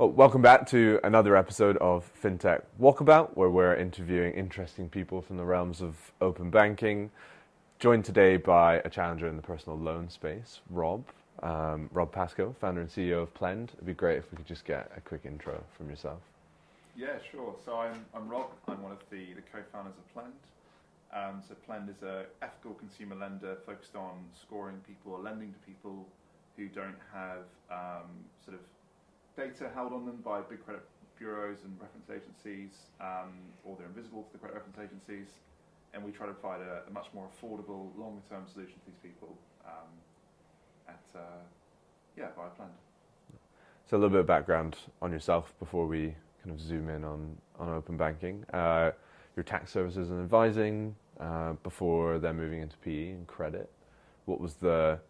Well, welcome back to another episode of FinTech Walkabout, where we're interviewing interesting people from the realms of open banking. Joined today by a challenger in the personal loan space, Rob. Um, Rob Pasco, founder and CEO of Plend. It'd be great if we could just get a quick intro from yourself. Yeah, sure. So I'm, I'm Rob. I'm one of the, the co-founders of Plend. Um, so Plend is a ethical consumer lender focused on scoring people or lending to people who don't have um, sort of data held on them by big credit bureaus and reference agencies, um, or they're invisible to the credit reference agencies. And we try to provide a, a much more affordable, longer term solution to these people um, at, uh, yeah, via Plend. So, a little bit of background on yourself before we kind of zoom in on, on open banking. Uh, your tax services and advising uh, before then moving into PE and credit. What was the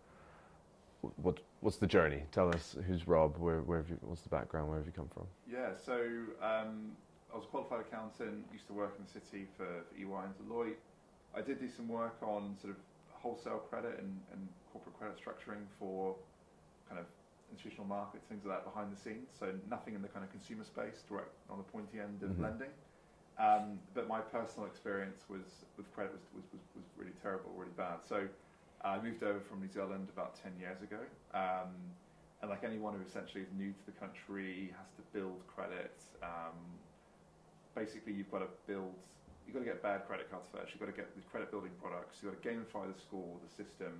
what what's the journey? Tell us who's Rob. Where where have you? What's the background? Where have you come from? Yeah, so um, I was a qualified accountant. Used to work in the city for, for EY and Deloitte. I did do some work on sort of wholesale credit and, and corporate credit structuring for kind of institutional markets, things like that behind the scenes. So nothing in the kind of consumer space, direct on the pointy end of mm-hmm. lending. Um, but my personal experience was with credit was, was, was, was really terrible, really bad. So I moved over from New Zealand about 10 years ago. Um, and like anyone who essentially is new to the country has to build credit. Um, basically, you've got to build, you've got to get bad credit cards first. You've got to get the credit building products. You've got to gamify the score, the system,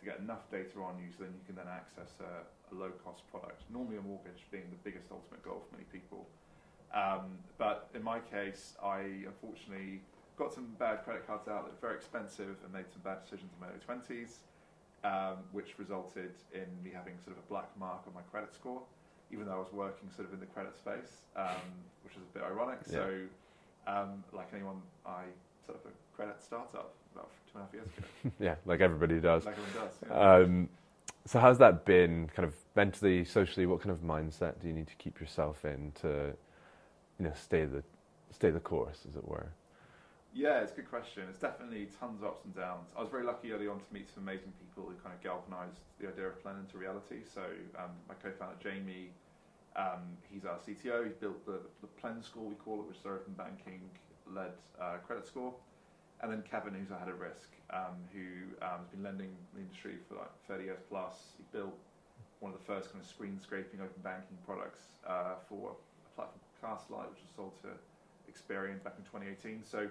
to get enough data on you so then you can then access a, a low cost product. Normally, a mortgage being the biggest ultimate goal for many people. Um, but in my case, I unfortunately got some bad credit cards out that were very expensive and made some bad decisions in my early 20s, um, which resulted in me having sort of a black mark on my credit score, even though I was working sort of in the credit space, um, which is a bit ironic. Yeah. So, um, like anyone, I set up a credit startup about two and a half years ago. yeah, like everybody does. Like everyone does. Yeah. Um, so, how's that been kind of mentally, socially? What kind of mindset do you need to keep yourself in to, you know, stay the stay the course, as it were? Yeah, it's a good question. It's definitely tons of ups and downs. I was very lucky early on to meet some amazing people who kind of galvanised the idea of Plend into reality. So um, my co-founder Jamie, um, he's our CTO. He's built the, the Plend score we call it, which is our open banking led uh, credit score. And then Kevin, who's our head of risk, um, who um, has been lending in the industry for like 30 years plus. He built one of the first kind of screen scraping open banking products uh, for a platform called Castlight, which was sold to Experian back in 2018. So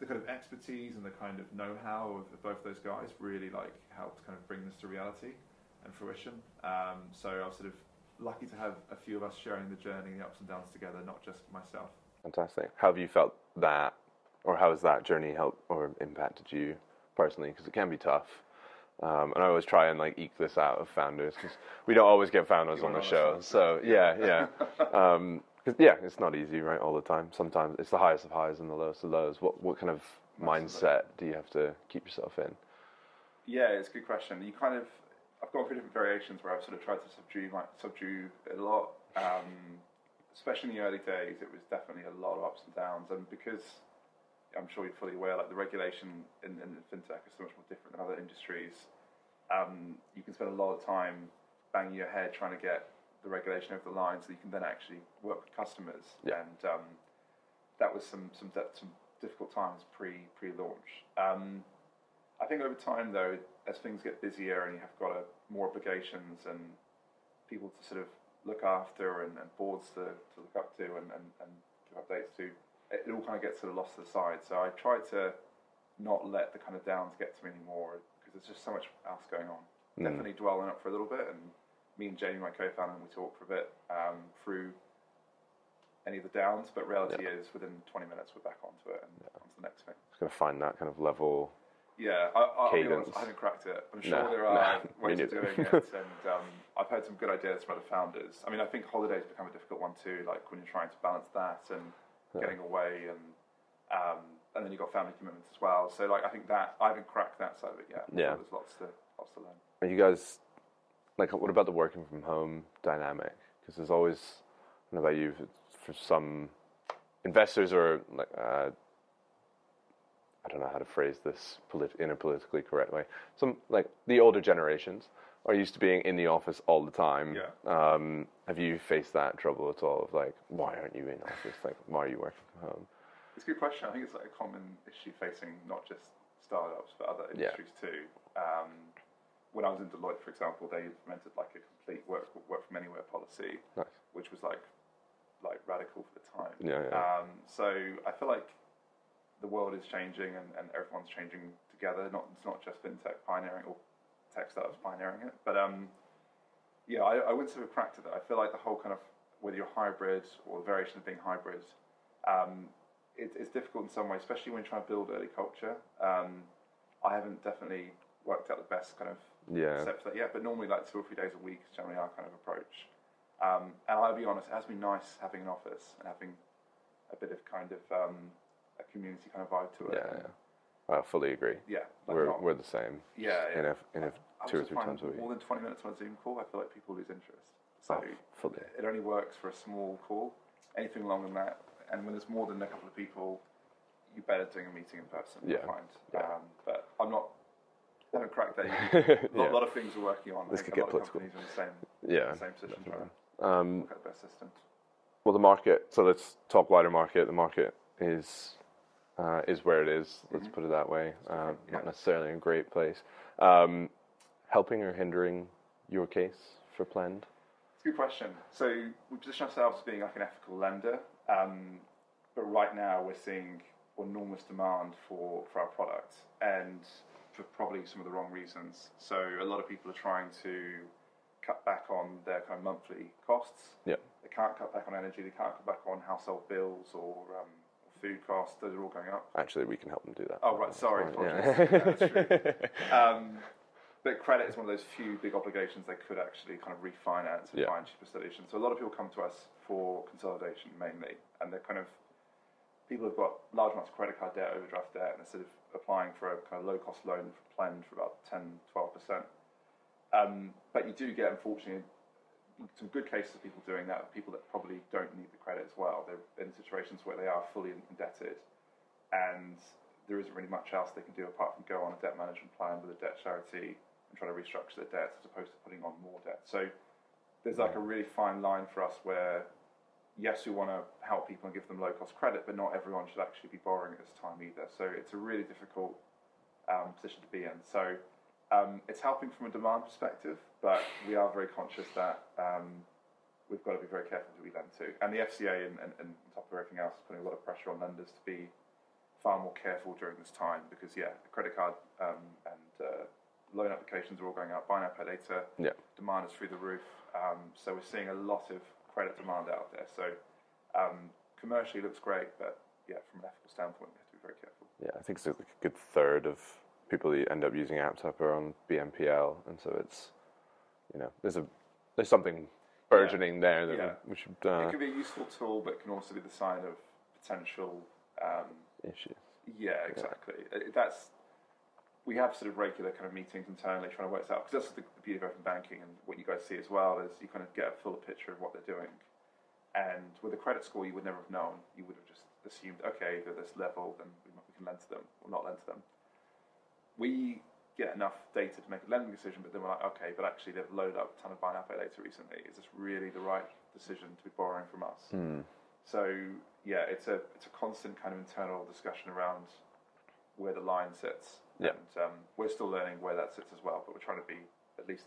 the kind of expertise and the kind of know-how of both those guys really like helped kind of bring this to reality and fruition. Um, so I was sort of lucky to have a few of us sharing the journey, the ups and downs together, not just myself. Fantastic. How have you felt that, or how has that journey helped or impacted you personally? Because it can be tough. Um, and I always try and like eke this out of founders because we don't always get founders on the show. So yeah, yeah. Um, yeah, it's not easy, right? All the time. Sometimes it's the highest of highs and the lowest of lows. What what kind of mindset do you have to keep yourself in? Yeah, it's a good question. You kind of, I've gone through different variations where I've sort of tried to subdue my, subdue a lot. Um, especially in the early days, it was definitely a lot of ups and downs, and because I'm sure you're fully aware, like the regulation in, in fintech is so much more different than other industries. Um, you can spend a lot of time banging your head trying to get the regulation over the line, so you can then actually work with customers. Yeah. And um, that was some some some difficult times pre pre launch. Um, I think over time, though, as things get busier and you have got a, more obligations and people to sort of look after and, and boards to, to look up to and, and, and give updates to, it, it all kind of gets sort of lost to the side. So I try to not let the kind of downs get to me anymore because there's just so much else going on. Mm. Definitely dwelling up for a little bit and me and Jamie, my co-founder, and we talked for a bit um, through any of the downs. But reality yeah. is, within 20 minutes, we're back onto it and yeah. onto the next thing. Just going to find that kind of level. Yeah, I, honest, I haven't cracked it. I'm sure no, there are no, ways of doing it, and um, I've heard some good ideas from other founders. I mean, I think holidays become a difficult one too, like when you're trying to balance that and yeah. getting away, and um, and then you've got family commitments as well. So, like, I think that I haven't cracked that side of it yet. Yeah, there's lots to lots to learn. Are you guys like what about the working from home dynamic? Because there's always, I don't know about you, for some investors or like uh, I don't know how to phrase this polit- in a politically correct way. Some like the older generations are used to being in the office all the time. Yeah. Um, have you faced that trouble at all? Of like, why aren't you in office? Like, why are you working from home? It's a good question. I think it's like a common issue facing not just startups but other Yeah. industries too. Um, when I was in Deloitte, for example, they implemented like a complete work work from anywhere policy, Nice. which was like like radical for the time. Yeah, yeah. Um, so I feel like the world is changing and, and everyone's changing together. Not it's not just fintech pioneering or tech startups pioneering it, but um, yeah, I, I wouldn't say we're cracked at that. I feel like the whole kind of whether you're hybrid or the variation of being hybrid, um, it, it's difficult in some ways, especially when you're trying to build early culture. Um, I haven't definitely worked out the best kind of Yeah. for that yeah, but normally like two or three days a week is generally our kind of approach. Um, and I'll be honest, it has been nice having an office and having a bit of kind of um, a community kind of vibe to it. Yeah, yeah. I fully agree. Yeah, like We're not- we're the same. yeah, yeah. In a in a I two or three times a week. More than 20 minutes on a Zoom call, I feel like people lose interest. So Oh, fully. it only works for a small call. Anything longer than that, and when there's more than a couple of people, you're better doing a meeting in person. Yeah, I find. yeah. Um, but I'm not. I haven't cracked that yet. A lot, yeah. lot of things we're working on. This could get political. companies in the same, yeah. same position trying Um, out the best system. well, the market. So let's talk wider market. The market is uh, is where it is. Let's Mhm. put it that way. Um, different, Not yeah. necessarily a great place. Um, helping or hindering your case for Plend? It's a good question. So we position ourselves as being like an ethical lender, um, but right now we're seeing enormous demand for, for our product, and for probably some of the wrong reasons. So a lot of people are trying to cut back on their kind of monthly costs. Yeah. They can't cut back on energy. They can't cut back on household bills or um, food costs. Those are all going up. Actually, we can help them do that. Oh, right, sorry, Yeah. Um, but credit is one of those few big obligations they could actually kind of refinance and Yeah. find cheaper solutions. So a lot of people come to us for consolidation mainly, and they're kind of people have got large amounts of credit card debt, overdraft debt, and they're sort of applying for a kind of low cost loan for for about 10, 12 percent. Um, but you do get, unfortunately, some good cases of people doing that. People that probably don't need the credit as well. They're in situations where they are fully indebted, and there isn't really much else they can do apart from go on a debt management plan with a debt charity and try to restructure their debts as opposed to putting on more debt. So there's like a really fine line for us where yes, we want to help people and give them low cost credit, but not everyone should actually be borrowing at this time either. So it's a really difficult um, position to be in. So um, it's helping from a demand perspective, but we are very conscious that um, we've got to be very careful who we lend to. And the FCA and, and, and on top of everything else is putting a lot of pressure on lenders to be far more careful during this time because, yeah, the credit card um, and uh, loan applications are all going up. Buy now, pay later. Yeah. Demand is through the roof. Um, so we're seeing a lot of credit demand out there. So um, commercially it looks great, but yeah, from an ethical standpoint, we have to be very careful. Yeah, I think it's like a good third of people that end up using Aptap are on BNPL, and so it's you know there's a there's something burgeoning there that Yeah. we, should uh, It can be a useful tool, but it can also be the sign of potential. Um, issues. yeah, exactly. Uh, That's we have sort of regular kind of meetings internally trying to work this out because that's the, the beauty of open banking and what you guys see as well is you kind of get a full picture of what they're doing. And with a credit score, you would never have known. You would have just assumed, okay, they're this level, then we, we can lend to them or not lend to them. We get enough data to make a lending decision, but then we're like, okay, but actually they've loaded up a ton of buy now pay later recently. Is this really the right decision to be borrowing from us? Hmm. So yeah, it's a it's a constant kind of internal discussion around where the line sits. Yeah. And um, we're still learning where that sits as well, but we're trying to be at least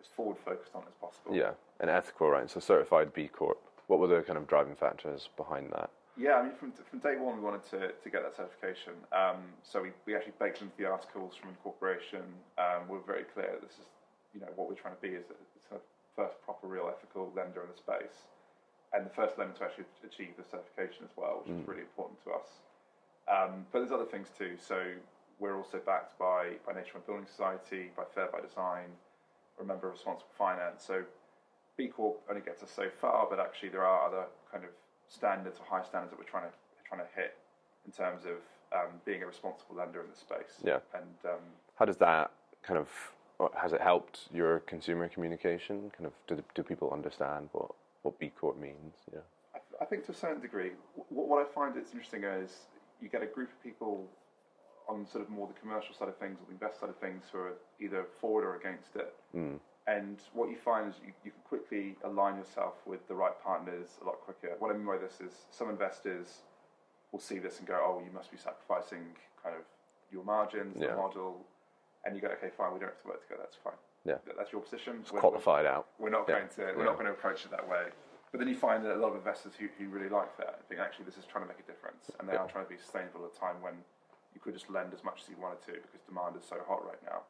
as forward focused on it as possible. Yeah, and ethical, right? So certified B Corp. What were the kind of driving factors behind that? Yeah, I mean, from, from day one, we wanted to, to get that certification. Um, so we, we actually baked into the articles from incorporation. Um, we're very clear that this is, you know, what we're trying to be is a, a first proper real ethical lender in the space, and the first lender to actually achieve the certification as well, which is really important to us. Um, but there's other things too. So we're also backed by by Nationwide Building Society, by Fair by Design, we're a member of Responsible Finance. So B Corp only gets us so far, but actually there are other kind of standards or high standards that we're trying to trying to hit in terms of um, being a responsible lender in the space. Yeah. And um, How does that kind of has it helped your consumer communication? Kind of do, do people understand what what B Corp means? Yeah. I, I think to a certain degree, what, what I find it's interesting is you get a group of people on sort of more the commercial side of things or the investor side of things who are either forward or against it. Hmm. And what you find is you, you can quickly align yourself with the right partners a lot quicker. What I mean by this is some investors will see this and go, oh, you must be sacrificing kind of your margins, Yeah. the model. And you go, okay, fine, we don't have to work together, that's fine. Yeah. That's your position. We're- Qualified out. we're not Yeah. going to we're Yeah. not going to approach it that way. But then you find that a lot of investors who, who really like that think actually this is trying to make a difference and they are trying to be sustainable at a time when you could just lend as much as you wanted to because demand is so hot right now.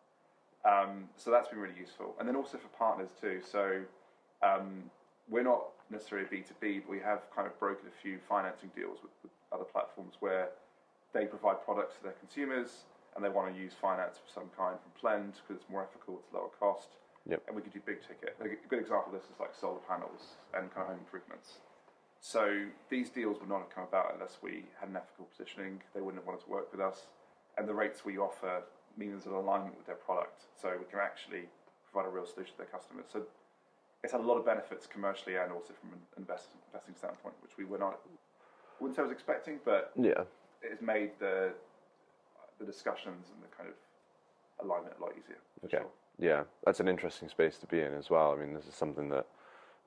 Um, so that's been really useful. And then also for partners too. So um, we're not necessarily B2B, but we have kind of broken a few financing deals with, with other platforms where they provide products to their consumers and they want to use finance of some kind from Plend because it's more ethical, it's lower cost. Yep. And we could do big ticket. A good example of this is like solar panels and kind of home improvements. So these deals would not have come about unless we had an ethical positioning. They wouldn't have wanted to work with us. And the rates we offer mean there's an alignment with their product. So we can actually provide a real solution to their customers. So it's had a lot of benefits commercially and also from an invest, investing standpoint, which we were not, wouldn't say I was expecting, but Yeah. it has made the the discussions and the kind of alignment a lot easier. for Okay. sure. Yeah, that's an interesting space to be in as well. I mean, this is something that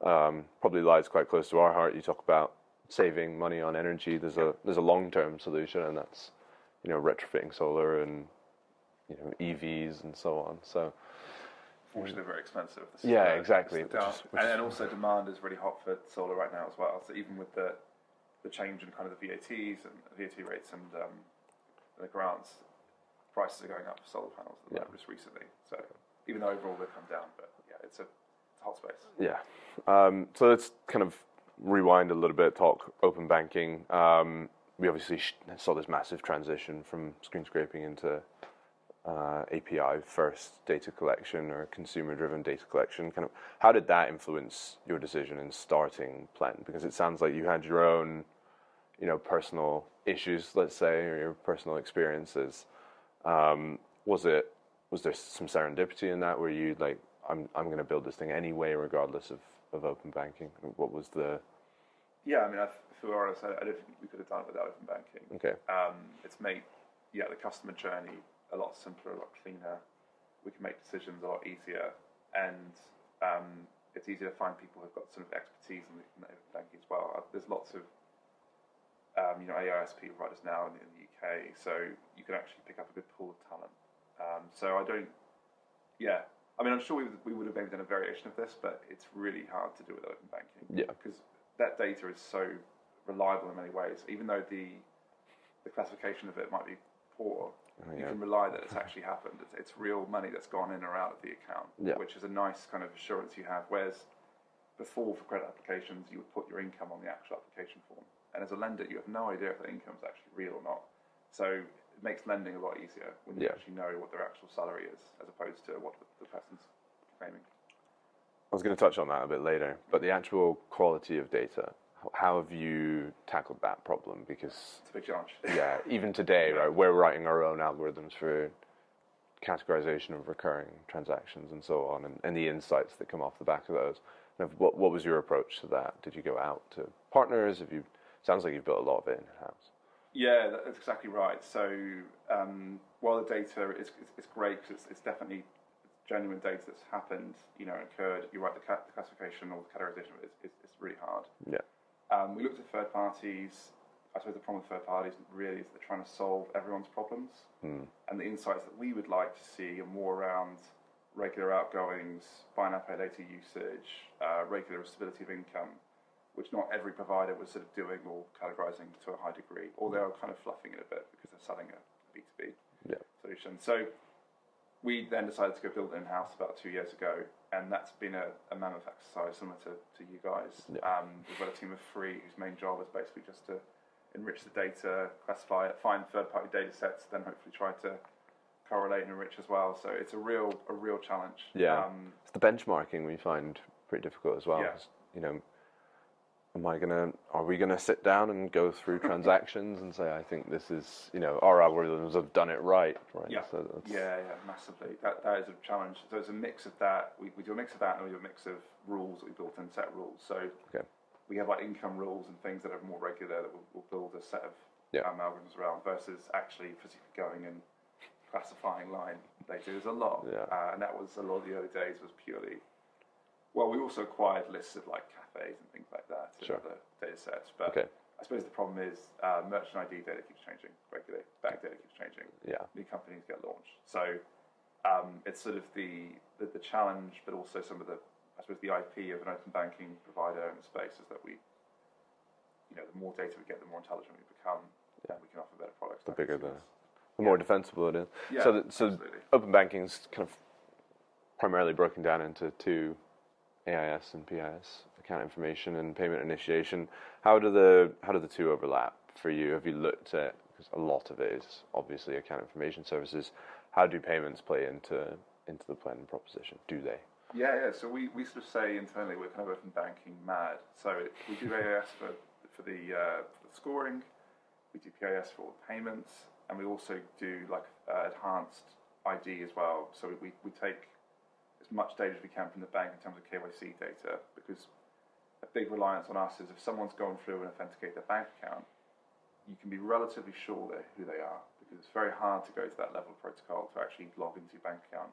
um, probably lies quite close to our heart. You talk about saving money on energy. There's a there's a long term solution, and that's you know retrofitting solar and you know EVs and so on. So Fortunately, they're very expensive. This Yeah, exactly, is which is- which and then also demand is really hot for solar right now as well. So even with the the change in kind of the VATs and VAT rates and um, the grants, prices are going up for solar panels Yeah. just recently. So even though overall they've come down, but yeah, it's a, hot space. yeah, um, so let's kind of rewind a little bit. Talk open banking. Um, we obviously saw this massive transition from screen scraping into uh, API first data collection or consumer driven data collection. Kind of how did that influence your decision in starting Plend? Because it sounds like you had your own, you know, personal issues, let's say, or your personal experiences. Um, was it was there some serendipity in that? Where you like, I'm I'm going to build this thing anyway, regardless of, of open banking? What was the Yeah, I mean, I, if we were honest, I, I don't think we could have done it without open banking. okay? Um, it's made yeah the customer journey a lot simpler, a lot cleaner. We can make decisions a lot easier, and um, it's easier to find people who've got sort of expertise in, the, in open banking as well. Uh, There's lots of um, you know AISP providers now in, in the UK, so you can actually pick up a good pool of talent. Um, so I don't, yeah. I mean, I'm sure we would, we would have maybe done a variation of this, but it's really hard to do with open banking. Yeah. Because that data is so reliable in many ways. Even though the the classification of it might be poor, Oh, you can rely that it's actually happened. It's, it's real money that's gone in or out of the account, Yeah. which is a nice kind of assurance you have. Whereas before, for credit applications, you would put your income on the actual application form, and as a lender, you have no idea if that income is actually real or not. So makes lending a lot easier when you Yeah. actually know what their actual salary is, as opposed to what the, the person's claiming. I was going to touch on that a bit later, but the actual quality of data, how have you tackled that problem? Because It's a big challenge. yeah, even today, right, we're writing our own algorithms for categorization of recurring transactions and so on, and, and the insights that come off the back of those. Of what what was your approach to that? Did you go out to partners? Have you? Sounds like you've built a lot of it in house. Yeah, that's exactly right. So um, while the data is it's, great because it's, it's definitely genuine data that's happened, you know, occurred. You're right, the, ca- the classification or the categorization is, is, is really hard. Yeah, Um, we looked at third parties. I suppose the problem with third parties really is they're trying to solve everyone's problems. And the insights that we would like to see are more around regular outgoings, buy now, pay later usage, uh, regular stability of income, which not every provider was sort of doing or categorizing to a high degree, or they were kind of fluffing it a bit because they're selling a B2B yeah, solution. So we then decided to go build it in house about two years ago, and that's been a, a mammoth exercise similar to, to you guys. Yeah. Um, we've got a team of three whose main job is basically just to enrich the data, classify it, find third party data sets, then hopefully try to correlate and enrich as well. So it's a real a real challenge. yeah. Um, it's the benchmarking we find pretty difficult as well. Yeah. You know, am I gonna? Are we gonna sit down and go through transactions and say, I think this is, you know, our algorithms have done it right, right? Yeah. So Yeah, yeah, massively. That that is a challenge. So it's a mix of that. We, we do a mix of that, and we do a mix of rules that we built in set rules. So Okay. we have like income rules and things that are more regular that we'll, we'll build a set of Yeah. um, algorithms around versus actually physically going and classifying line data. There's a lot, Yeah. uh, and that was a lot of the early days was purely. Well, we also acquired lists of like cafes and things like that and Sure. other data sets, but Okay. I suppose the problem is uh, merchant ID data keeps changing regularly, bank data keeps changing Yeah. new companies get launched. So um, it's sort of the, the the challenge, but also some of the I suppose the IP of an open banking provider in the space is that we, you know, the more data we get, the more intelligent we become, and we can offer better products. The bigger the, the more defensible it is. Yeah, so, that, so absolutely. open banking is kind of primarily broken down into two AIS and PIS account information and payment initiation. How do the how do the two overlap for you? Have you looked at because a lot of it is obviously account information services. How do payments play into into the Plend proposition? Do they? Yeah, yeah. So we, we sort of say internally we're kind of open banking mad. So it, we do AIS for for the, uh, for the scoring, we do PIS for all the payments, and we also do like uh, enhanced ID as well. So we, we take as much data as we can from the bank in terms of KYC data because a big reliance on us is if someone's gone through and authenticated their bank account, you can be relatively sure they're who they are because it's very hard to go to that level of protocol to actually log into your bank account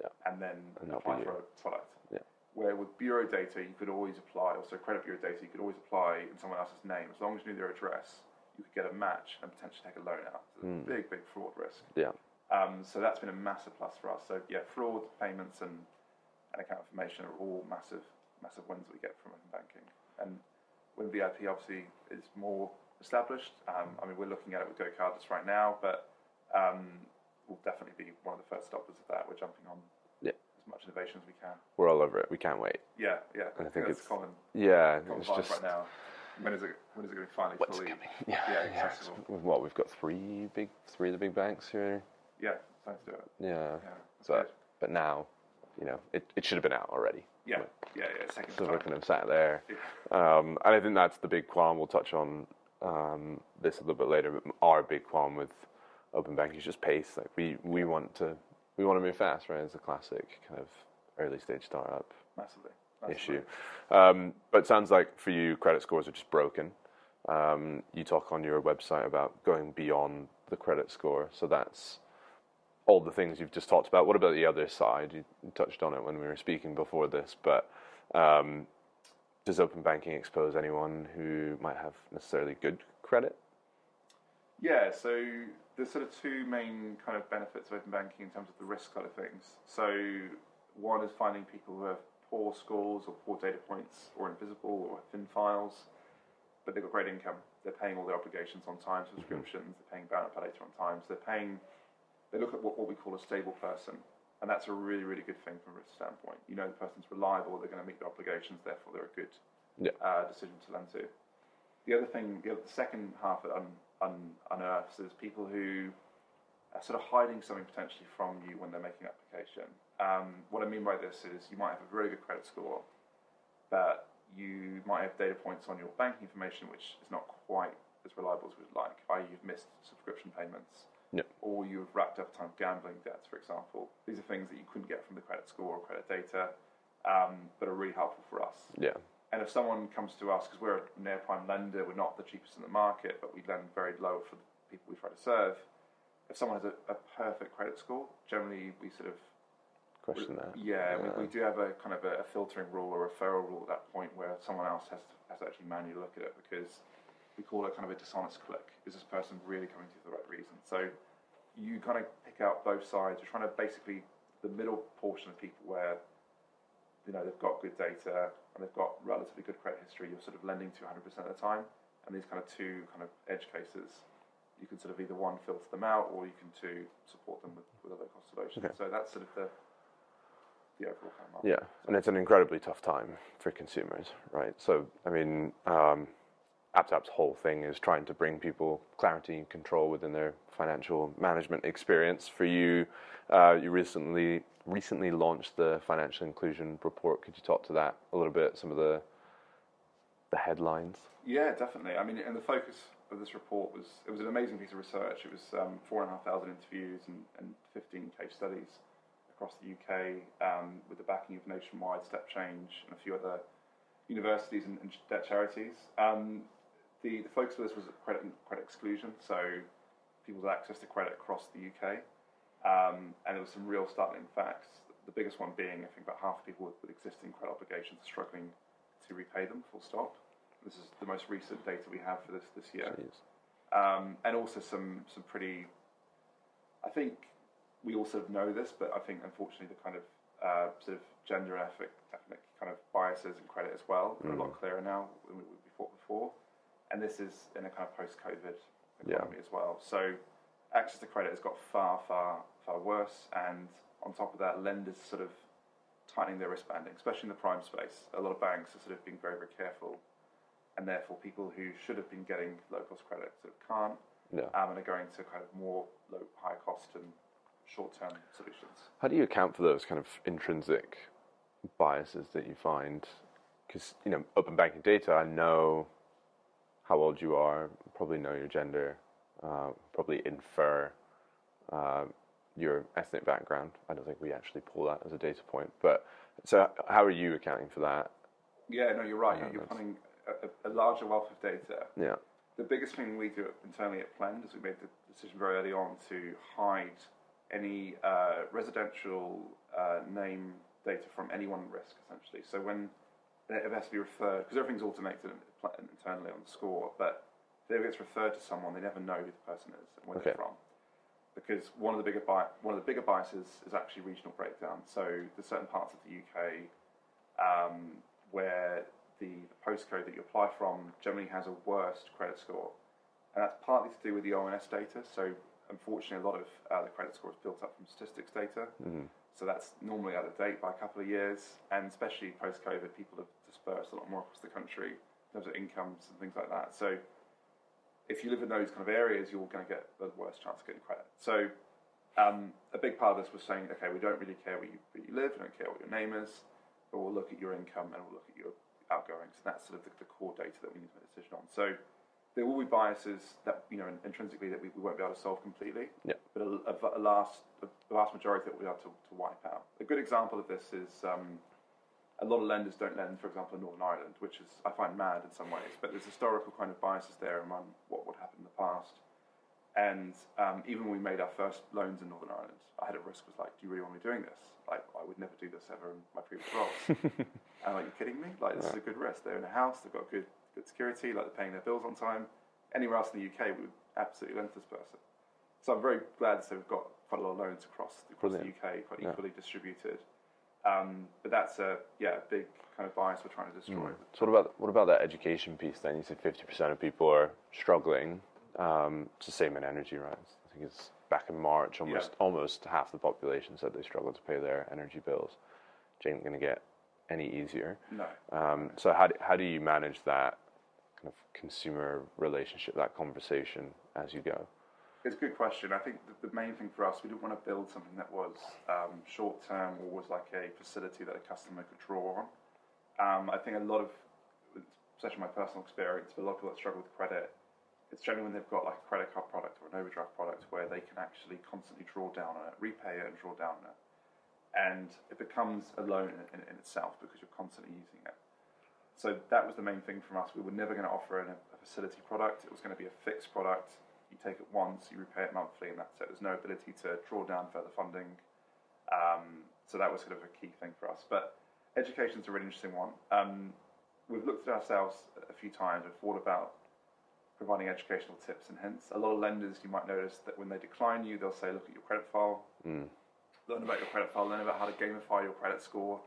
Yeah. and then And apply for a product. Yeah. Where with bureau data, you could always apply, also credit bureau data, you could always apply in someone else's name. As long as you knew their address, you could get a match and potentially take a loan out. So Hmm. it's a big, big fraud risk. Yeah. Um, so that's been a massive plus for us. So yeah, fraud, payments, and, and account information are all massive, massive wins that we get from open banking. And when VRP obviously is more established, um, I mean we're looking at it with GoCardless right now, but um, we'll definitely be one of the first stoppers of that. We're jumping on Yeah. as much innovation as we can. We're all over it. We can't wait. Yeah, yeah. I think it's- common, Yeah, common it's just right now. When is it? When is it going to be finally what's fully? coming. Yeah, Yeah, yeah. accessible. What we've got three big, three of the big banks here. Yeah, to do it. Yeah. Yeah, So, good. but now, you know, it, it should have been out already. yeah, yeah, yeah. Second So time. we kind of sat there. Yeah. Um, and I think that's the big qualm. We'll touch on um, this a little bit later. But our big qualm with open banking is just pace. Like we, we want to we want to move fast, right? It's a classic kind of early stage startup Massively. massively. issue. Um, but it sounds like for you, credit scores are just broken. Um, you talk on your website about going beyond the credit score. So that's all the things you've just talked about. What about the other side? You touched on it when we were speaking before this, but um, does open banking expose anyone who might have necessarily good credit? Yeah, so there's sort of two main kind of benefits of open banking in terms of the risk side of things. So one is finding people who have poor scores or poor data points or invisible or thin files, but they've got great income. They're paying all their obligations on time, subscriptions, they're paying balance pay on time. So they're paying, they look at what, what we call a stable person. And that's a really, really good thing from a risk standpoint. You know the person's reliable, they're going to meet their obligations, therefore they're a good Yeah. uh, decision to lend to. The other thing, the, other, the second half that un, un, unearths is people who are sort of hiding something potentially from you when they're making an application. Um, what I mean by this is you might have a very good credit score, but you might have data points on your banking information which is not quite as reliable as we'd like, i.e., you've missed subscription payments, Yeah. or you've racked up time gambling debts, for example. These are things that you couldn't get from the credit score or credit data, um, but are really helpful for us. Yeah. And if someone comes to us, because we're a near prime lender, we're not the cheapest in the market, but we lend very low for the people we try to serve. If someone has a, a perfect credit score, generally we sort of Question that. yeah, We, we do have a kind of a, a filtering rule or referral rule at that point where someone else has to, has to actually manually look at it because we call it kind of a dishonest click. Is this person really coming to you for the right reason? So you kind of pick out both sides. You're trying to basically the middle portion of people where you know they've got good data and they've got relatively good credit history. You're sort of lending to 100% of the time, and these kind of two kind of edge cases. You can sort of either one filter them out, or you can two support them with, with low cost. Okay. So that's sort of the the overall kind of market. Yeah, and it's an incredibly tough time for consumers, right? So, I mean, um, Aptap's whole thing is trying to bring people clarity and control within their financial management experience. For you, uh, you recently recently launched the financial inclusion report. Could you talk to that a little bit? Some of the the headlines. Yeah, definitely. I mean, and the focus of this report was it was an amazing piece of research. It was um, four and a half thousand interviews and, and 15 case studies across the UK um, with the backing of Nationwide, Step Change, and a few other universities and, and debt charities. Um, the, the focus of this was credit credit exclusion, so people's access to credit across the UK, um, and there were some real startling facts. The biggest one being, I think, about half the people with, with existing credit obligations are struggling to repay them. Full stop. This is the most recent data we have for this this year, um, and also some some pretty. I think we all sort of know this, but I think unfortunately the kind of uh, sort of gender and ethnic, ethnic kind of biases in credit as well are a lot clearer now than we, we thought before. And this is in a kind of post-COVID economy as well. So access to credit has got far, far, far worse. And on top of that, lenders sort of tightening their risk banding, especially in the prime space. A lot of banks are sort of being very, very careful. And therefore, people who should have been getting low-cost credit sort of can't Yeah. um, and are going to kind of more low, high cost and short-term solutions. How do you account for those kind of intrinsic biases that you find? Because you know, open banking data, I know how old you are, probably know your gender, uh, probably infer uh, your ethnic background. I don't think we actually pull that as a data point. But so, how are you accounting for that? Yeah, no, you're right. Yeah, you're pulling a, a, larger wealth of data. Yeah, The biggest thing we do internally at Plend is we made the decision very early on to hide any uh, residential uh, name data from any one risk, essentially. So when it has to be referred, because everything's automated internally on the score, but if it gets referred to someone, they never know who the person is and where Okay. they're from. Because one of the bigger bi- one of the bigger biases is actually regional breakdown. So there's certain parts of the UK um, where the, the postcode that you apply from generally has a worst credit score, and that's partly to do with the ONS data. So unfortunately, a lot of uh, the credit score is built up from statistics data. So that's normally out of date by a couple of years, and especially post COVID, people have dispersed a lot more across the country in terms of incomes and things like that. So if you live in those kind of areas, you're going to get the worst chance of getting credit. So um, a big part of this was saying, okay, we don't really care where you, where you live, we don't care what your name is, but we'll look at your income and we'll look at your outgoings. And that's sort of the, the core data that we need to make a decision on. So there will be biases that, you know, intrinsically that we, we won't be able to solve completely. Yeah. But a, a, a last, a, vast majority that we have to, to wipe out. A good example of this is um, a lot of lenders don't lend, for example, in Northern Ireland, which is I find mad in some ways. But there's historical kind of biases there among what would happen in the past. And um, even when we made our first loans in Northern Ireland, I had a risk was like, do you really want me doing this? Like, I would never do this ever in my previous roles. and I'm like, you're kidding me? Like, this is a good risk. They're in a house, they've got good, good security, like they're paying their bills on time. Anywhere else in the UK, we would absolutely lend to this person. So I'm very glad to say we've got quite a lot of loans across, across the UK, quite Yeah. equally distributed. Um, but that's a yeah a big kind of bias we're trying to destroy. So what about what about that education piece then? You said fifty percent of people are struggling. Um, it's the same in energy, right? I think it's back in March, almost almost half the population said they struggle to pay their energy bills. Which ain't going to get any easier. No, Um, so how do, how do you manage that kind of consumer relationship, that conversation as you go? It's a good question. I think the, main thing for us, we didn't want to build something that was um, short term or was like a facility that a customer could draw on. Um, I think a lot of, especially my personal experience, but a lot of people that struggle with credit, it's generally when they've got like a credit card product or an overdraft product where they can actually constantly draw down on it, repay it, and draw down on it. And it becomes a loan in, in, itself because you're constantly using it. So that was the main thing from us. We were never going to offer a facility product. It was going to be a fixed product. You take it once, you repay it monthly, and that's it. There's no ability to draw down further funding. Um, so that was sort of a key thing for us. But education's a really interesting one. Um, we've looked at ourselves a few times and thought about providing educational tips and hints. A lot of lenders, you might notice that when they decline you, they'll say, look at your credit file, learn about your credit file, learn about how to gamify your credit score,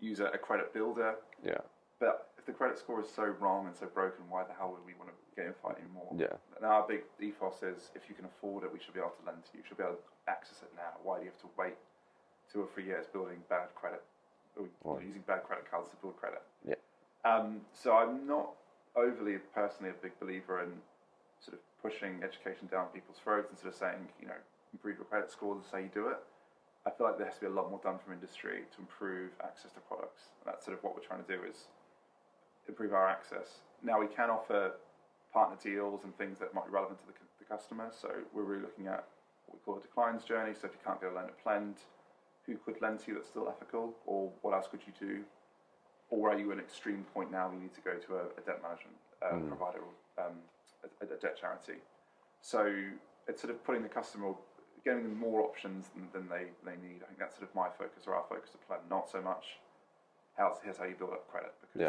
use a, a credit builder. Yeah, But if the credit score is so wrong and so broken, why the hell would we want to get in it anymore? yeah, And our big ethos is if you can afford it, we should be able to lend to you. You should be able to access it now. Why do you have to wait two or three years building bad credit, or using bad credit cards to build credit? yeah. Um, so I'm not overly personally a big believer in sort of pushing education down people's throats and sort of saying, you know, improve your credit scores and say you do it. I feel like there has to be a lot more done from industry to improve access to products. And that's sort of what we're trying to do is improve our access. Now we can offer partner deals and things that might be relevant to the, the customer. So we're really looking at what we call a declines journey. So if you can't get a loan at Plend, who could lend to you that's still ethical, or what else could you do? Or are you at an extreme point now? You need to go to a, a debt management uh, provider or um, a, a debt charity. So it's sort of putting the customer, giving them more options than, than they, they need. I think that's sort of my focus or our focus to Plend, not so much how's, here's how you build up credit because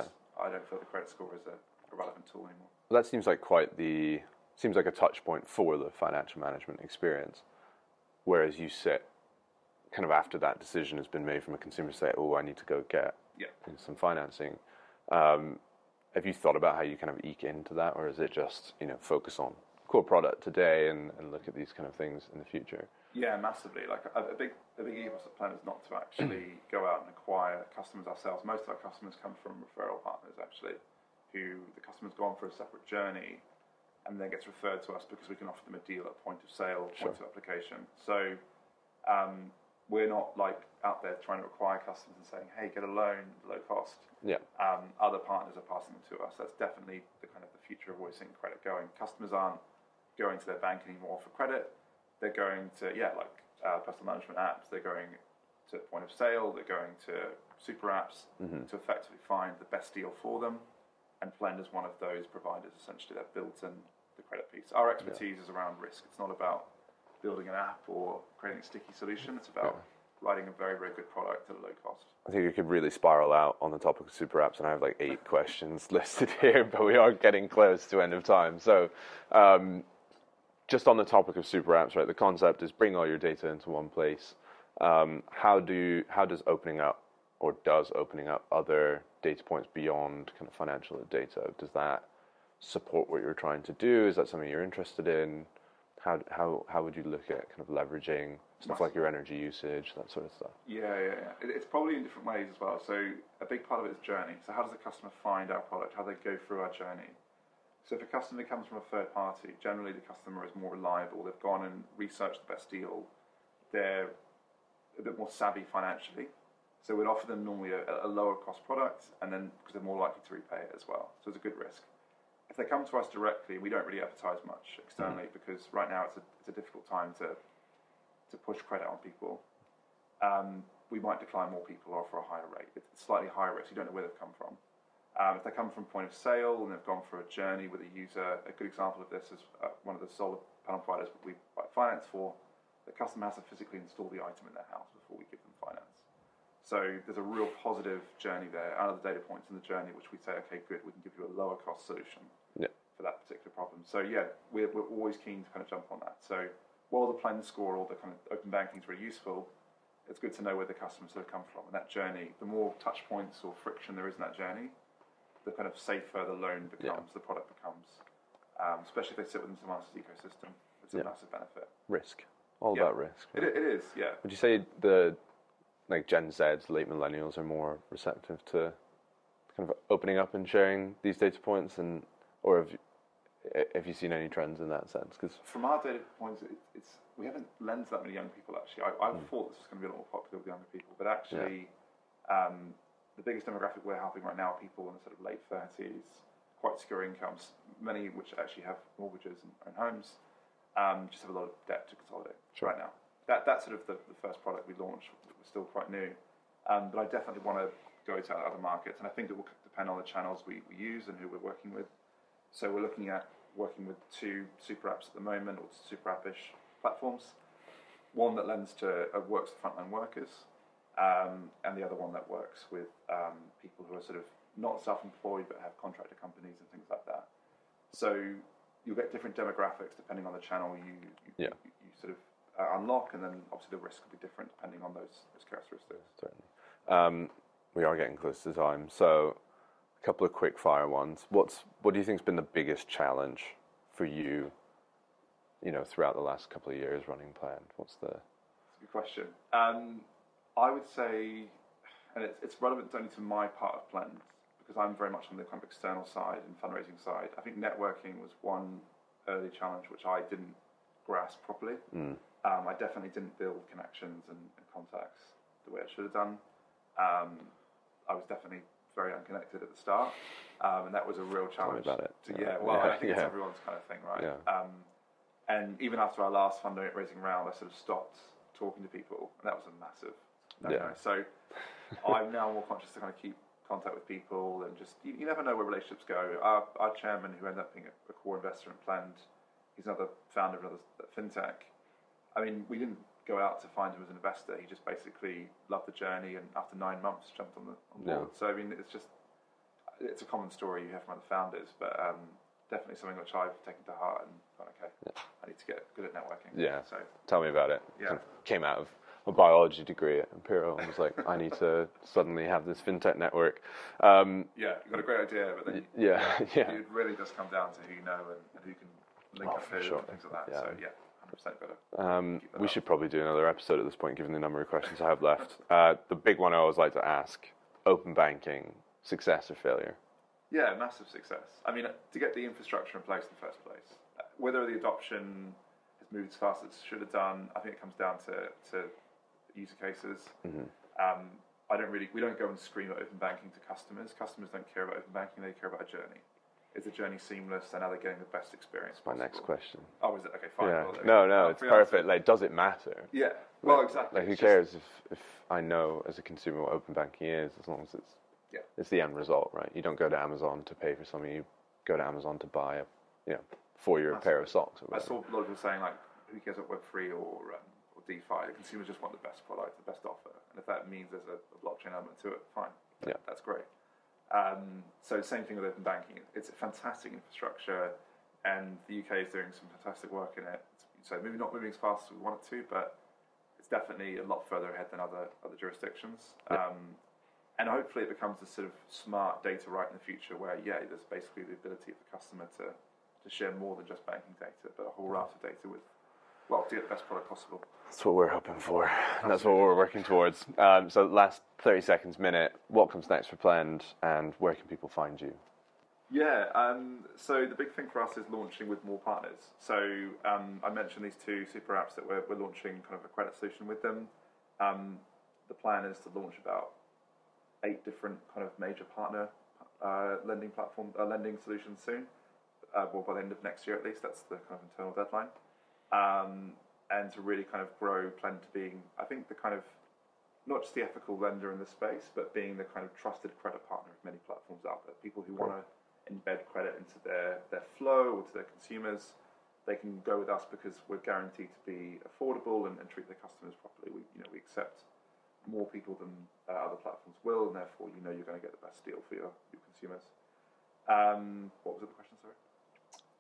I don't feel the credit score is a, a relevant tool anymore. Well, that seems like quite the seems like a touch point for the financial management experience. Whereas you sit kind of after that decision has been made from a consumer say, oh, I need to go get Yeah. some financing. Um, have you thought about how you kind of eke into that, or is it just you know focus on core product today and, and look at these kind of things in the future? Yeah, massively. Like a, a big, a big ethos of Plend is not to actually go out and acquire customers ourselves. Most of our customers come from referral partners, actually, who the customer's gone for a separate journey, and then gets referred to us because we can offer them a deal at point of sale, point of application. So um, we're not like out there trying to acquire customers and saying, "Hey, get a loan, low cost." Yeah, um, other partners are passing them to us. That's definitely the kind of the future of we're credit going. Customers aren't going to their bank anymore for credit. They're going to yeah, like uh, personal management apps. They're going to point of sale. They're going to super apps to effectively find the best deal for them. And Plend is one of those providers. Essentially, that built in the credit piece. Our expertise is around risk. It's not about building an app or creating a sticky solution. It's about writing a very very good product at a low cost. I think we could really spiral out on the topic of super apps, and I have like eight questions listed here, but we are getting close to end of time. So, um, just on the topic of super apps, right? The concept is bring all your data into one place. Um, how do how does opening up or does opening up other data points beyond kind of financial data does that support what you're trying to do? Is that something you're interested in? How how how would you look at kind of leveraging stuff like your energy usage, that sort of stuff? Yeah, yeah, yeah. It, it's probably in different ways as well. So a big part of it is journey. So how does the customer find our product? How do they go through our journey? So if a customer comes from a third party, generally the customer is more reliable. They've gone and researched the best deal. They're a bit more savvy financially. So we'd offer them normally a, a lower cost product, and then because they're more likely to repay it as well. So it's a good risk. If they come to us directly, we don't really advertise much externally because right now it's a, it's a difficult time to to push credit on people. Um, we might decline more people or offer a higher rate. It's slightly higher risk. You don't know where they've come from. Um, if they come from point of sale and they've gone for a journey with a user, a good example of this is uh, one of the solar panel providers we buy finance for. The customer has to physically install the item in their house before we give them finance. So there's a real positive journey there. Out of the data points in the journey, which we say, okay, good, we can give you a lower cost solution Yeah. for that particular problem. So yeah, we're, we're always keen to kind of jump on that. So while the Plend score or the kind of open banking is very useful, it's good to know where the customers have come from. And that journey, the more touch points or friction there is in that journey, the kind of safer the loan becomes, the product becomes. Um, especially if they sit within someone else's ecosystem, it's a Yeah. massive benefit. Risk, all Yeah. about risk. It, it is, yeah. Would you say the like Gen Zs, late millennials, are more receptive to kind of opening up and sharing these data points, and or have you, have you seen any trends in that sense? Because From our data points, it, it's we haven't lensed that many young people actually. I, I thought this was going to be a lot more popular with younger people, but actually, um, the biggest demographic we're helping right now are people in the sort of late thirties, quite secure incomes, many which actually have mortgages and own homes, um, just have a lot of debt to consolidate Sure. right now. That that's sort of the, the first product we launched. We're still quite new, um, but I definitely want to go to other markets, and I think it will depend on the channels we, we use and who we're working with. So we're looking at working with two super apps at the moment, or super appish platforms. One that lends to uh, works for frontline workers, um, and the other one that works with um, people who are sort of not self-employed but have contractor companies and things like that. So you'll get different demographics depending on the channel you you, Yeah. you, you sort of uh, unlock, and then obviously the risk will be different depending on those those characteristics. certainly, um, we are getting close to time. So, a couple of quick fire ones. What's what do you think's been the biggest challenge for you? You know, throughout the last couple of years running Plend, what's the That's a good question. Um, I would say, and it's, it's relevant only to my part of Plend because I'm very much on the kind of external side and fundraising side. I think networking was one early challenge which I didn't grasp properly. Um, I definitely didn't build connections and, and contacts the way I should have done. Um, I was definitely very unconnected at the start, um, and that was a real challenge. Tell me about it. To, Yeah. yeah, well, Yeah, I think it's everyone's kind of thing, right? Yeah. Um, and even after our last fundraising round, I sort of stopped talking to people, and that was a massive no Yeah. So I'm now more conscious to kind of keep contact with people, and just you, you never know where relationships go. Our, our chairman, who ended up being a, a core investor in Plend, he's another founder of another fintech. I mean, we didn't go out to find him as an investor. He just basically loved the journey, and after nine months, jumped on the on board. Yeah. So I mean, it's just it's a common story you hear from other founders, but um, definitely something which I've taken to heart and gone, okay, I need to get good at networking. Yeah. So Tell me about it. Yeah. Kind of Came out of a biology degree at Imperial and was like, I need to suddenly have this fintech network. Um, yeah, you've got a great idea, but then yeah, yeah. it really does come down to who you know and, and who can link Oh, up who sure. and things like that. Yeah. So yeah, hundred percent better. Um, we up. should probably do another episode at this point, given the number of questions I have left. Uh, the big one I always like to ask: open banking, success or failure? Yeah, massive success. I mean, to get the infrastructure in place in the first place, uh, whether the adoption has moved as fast as it should have done, I think it comes down to, to user cases. Um, I don't really, we don't go and scream at open banking to customers. Customers don't care about open banking; they care about a journey. Is the journey seamless, and are they getting the best experience My next question. Oh, is it okay? Fine. Yeah. well, No, no, it's free answer. perfect. Like, does it matter? Yeah. Well, Like- exactly. Like, who It's just- cares if, if I know as a consumer what open banking is, as long as it's Yeah. it's the end result, right? You don't go to Amazon to pay for something. You go to Amazon to buy a you know four year pair of socks. Or I saw a lot of people saying like, who cares about Web three or um, or DeFi? The consumers just want the best product, the best offer, and if that means there's a, a blockchain element to it, fine. Yeah. that's great. Um, so same thing with open banking. It's a fantastic infrastructure, and the UK is doing some fantastic work in it. So maybe not moving as fast as we want it to, but it's definitely a lot further ahead than other other jurisdictions. Yeah. Um, and hopefully it becomes a sort of smart data right in the future where, yeah, there's basically the ability of the customer to, to share more than just banking data, but a whole raft of data with, well, to get the best product possible. That's what we're hoping for. And that's what we're working towards. Um, so, last 30 seconds, minute, what comes next for Plend and where can people find you? Yeah, um, so the big thing for us is launching with more partners. So um, I mentioned these two super apps that we're, we're launching kind of a credit solution with them. Um, the plan is to launch about eight different kind of major partner uh, lending platform uh, lending solutions soon. Uh, well, by the end of next year at least, that's the kind of internal deadline. Um, and to really kind of grow Plend to being, I think, the kind of not just the ethical lender in the space, but being the kind of trusted credit partner of many platforms out there. People who want to embed credit into their, their flow or to their consumers, they can go with us because we're guaranteed to be affordable and, and treat their customers properly. We, you know, we accept more people than uh, other platforms will, and therefore you know you're going to get the best deal for your, your consumers. Um, what was the question? Sorry.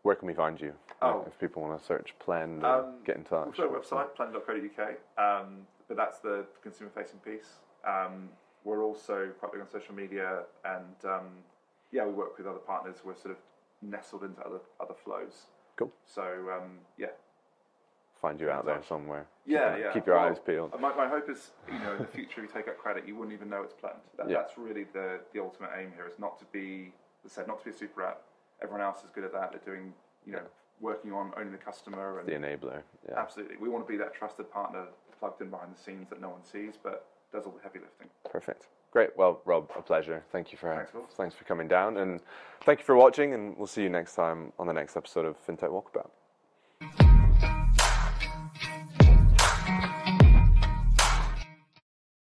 Where can we find you? Oh. If people want to search Plend or Um, get in touch. We've got a website, plend.co.uk, um, but that's the consumer facing piece. Um, we're also quite big on social media, and um, yeah, we work with other partners. We're sort of nestled into other other flows. Cool. So um, yeah, Find you out there somewhere. yeah, Keep- yeah. Keep your Well, eyes peeled. My, my hope is, you know, in the future, you take out credit, you wouldn't even know it's Plend. That, Yeah. That's really the the ultimate aim here. Is not to be, as I said, not to be a super app. Everyone else is good at that. They're doing, you know, working on owning the customer and The enabler. Yeah. Absolutely. We want to be that trusted partner plugged in behind the scenes that no one sees, but does all the heavy lifting. Perfect. Great. Well, Rob, a pleasure. Thank you for Thanks, thanks for coming down, and thank you for watching. And we'll see you next time on the next episode of FinTech Walkabout.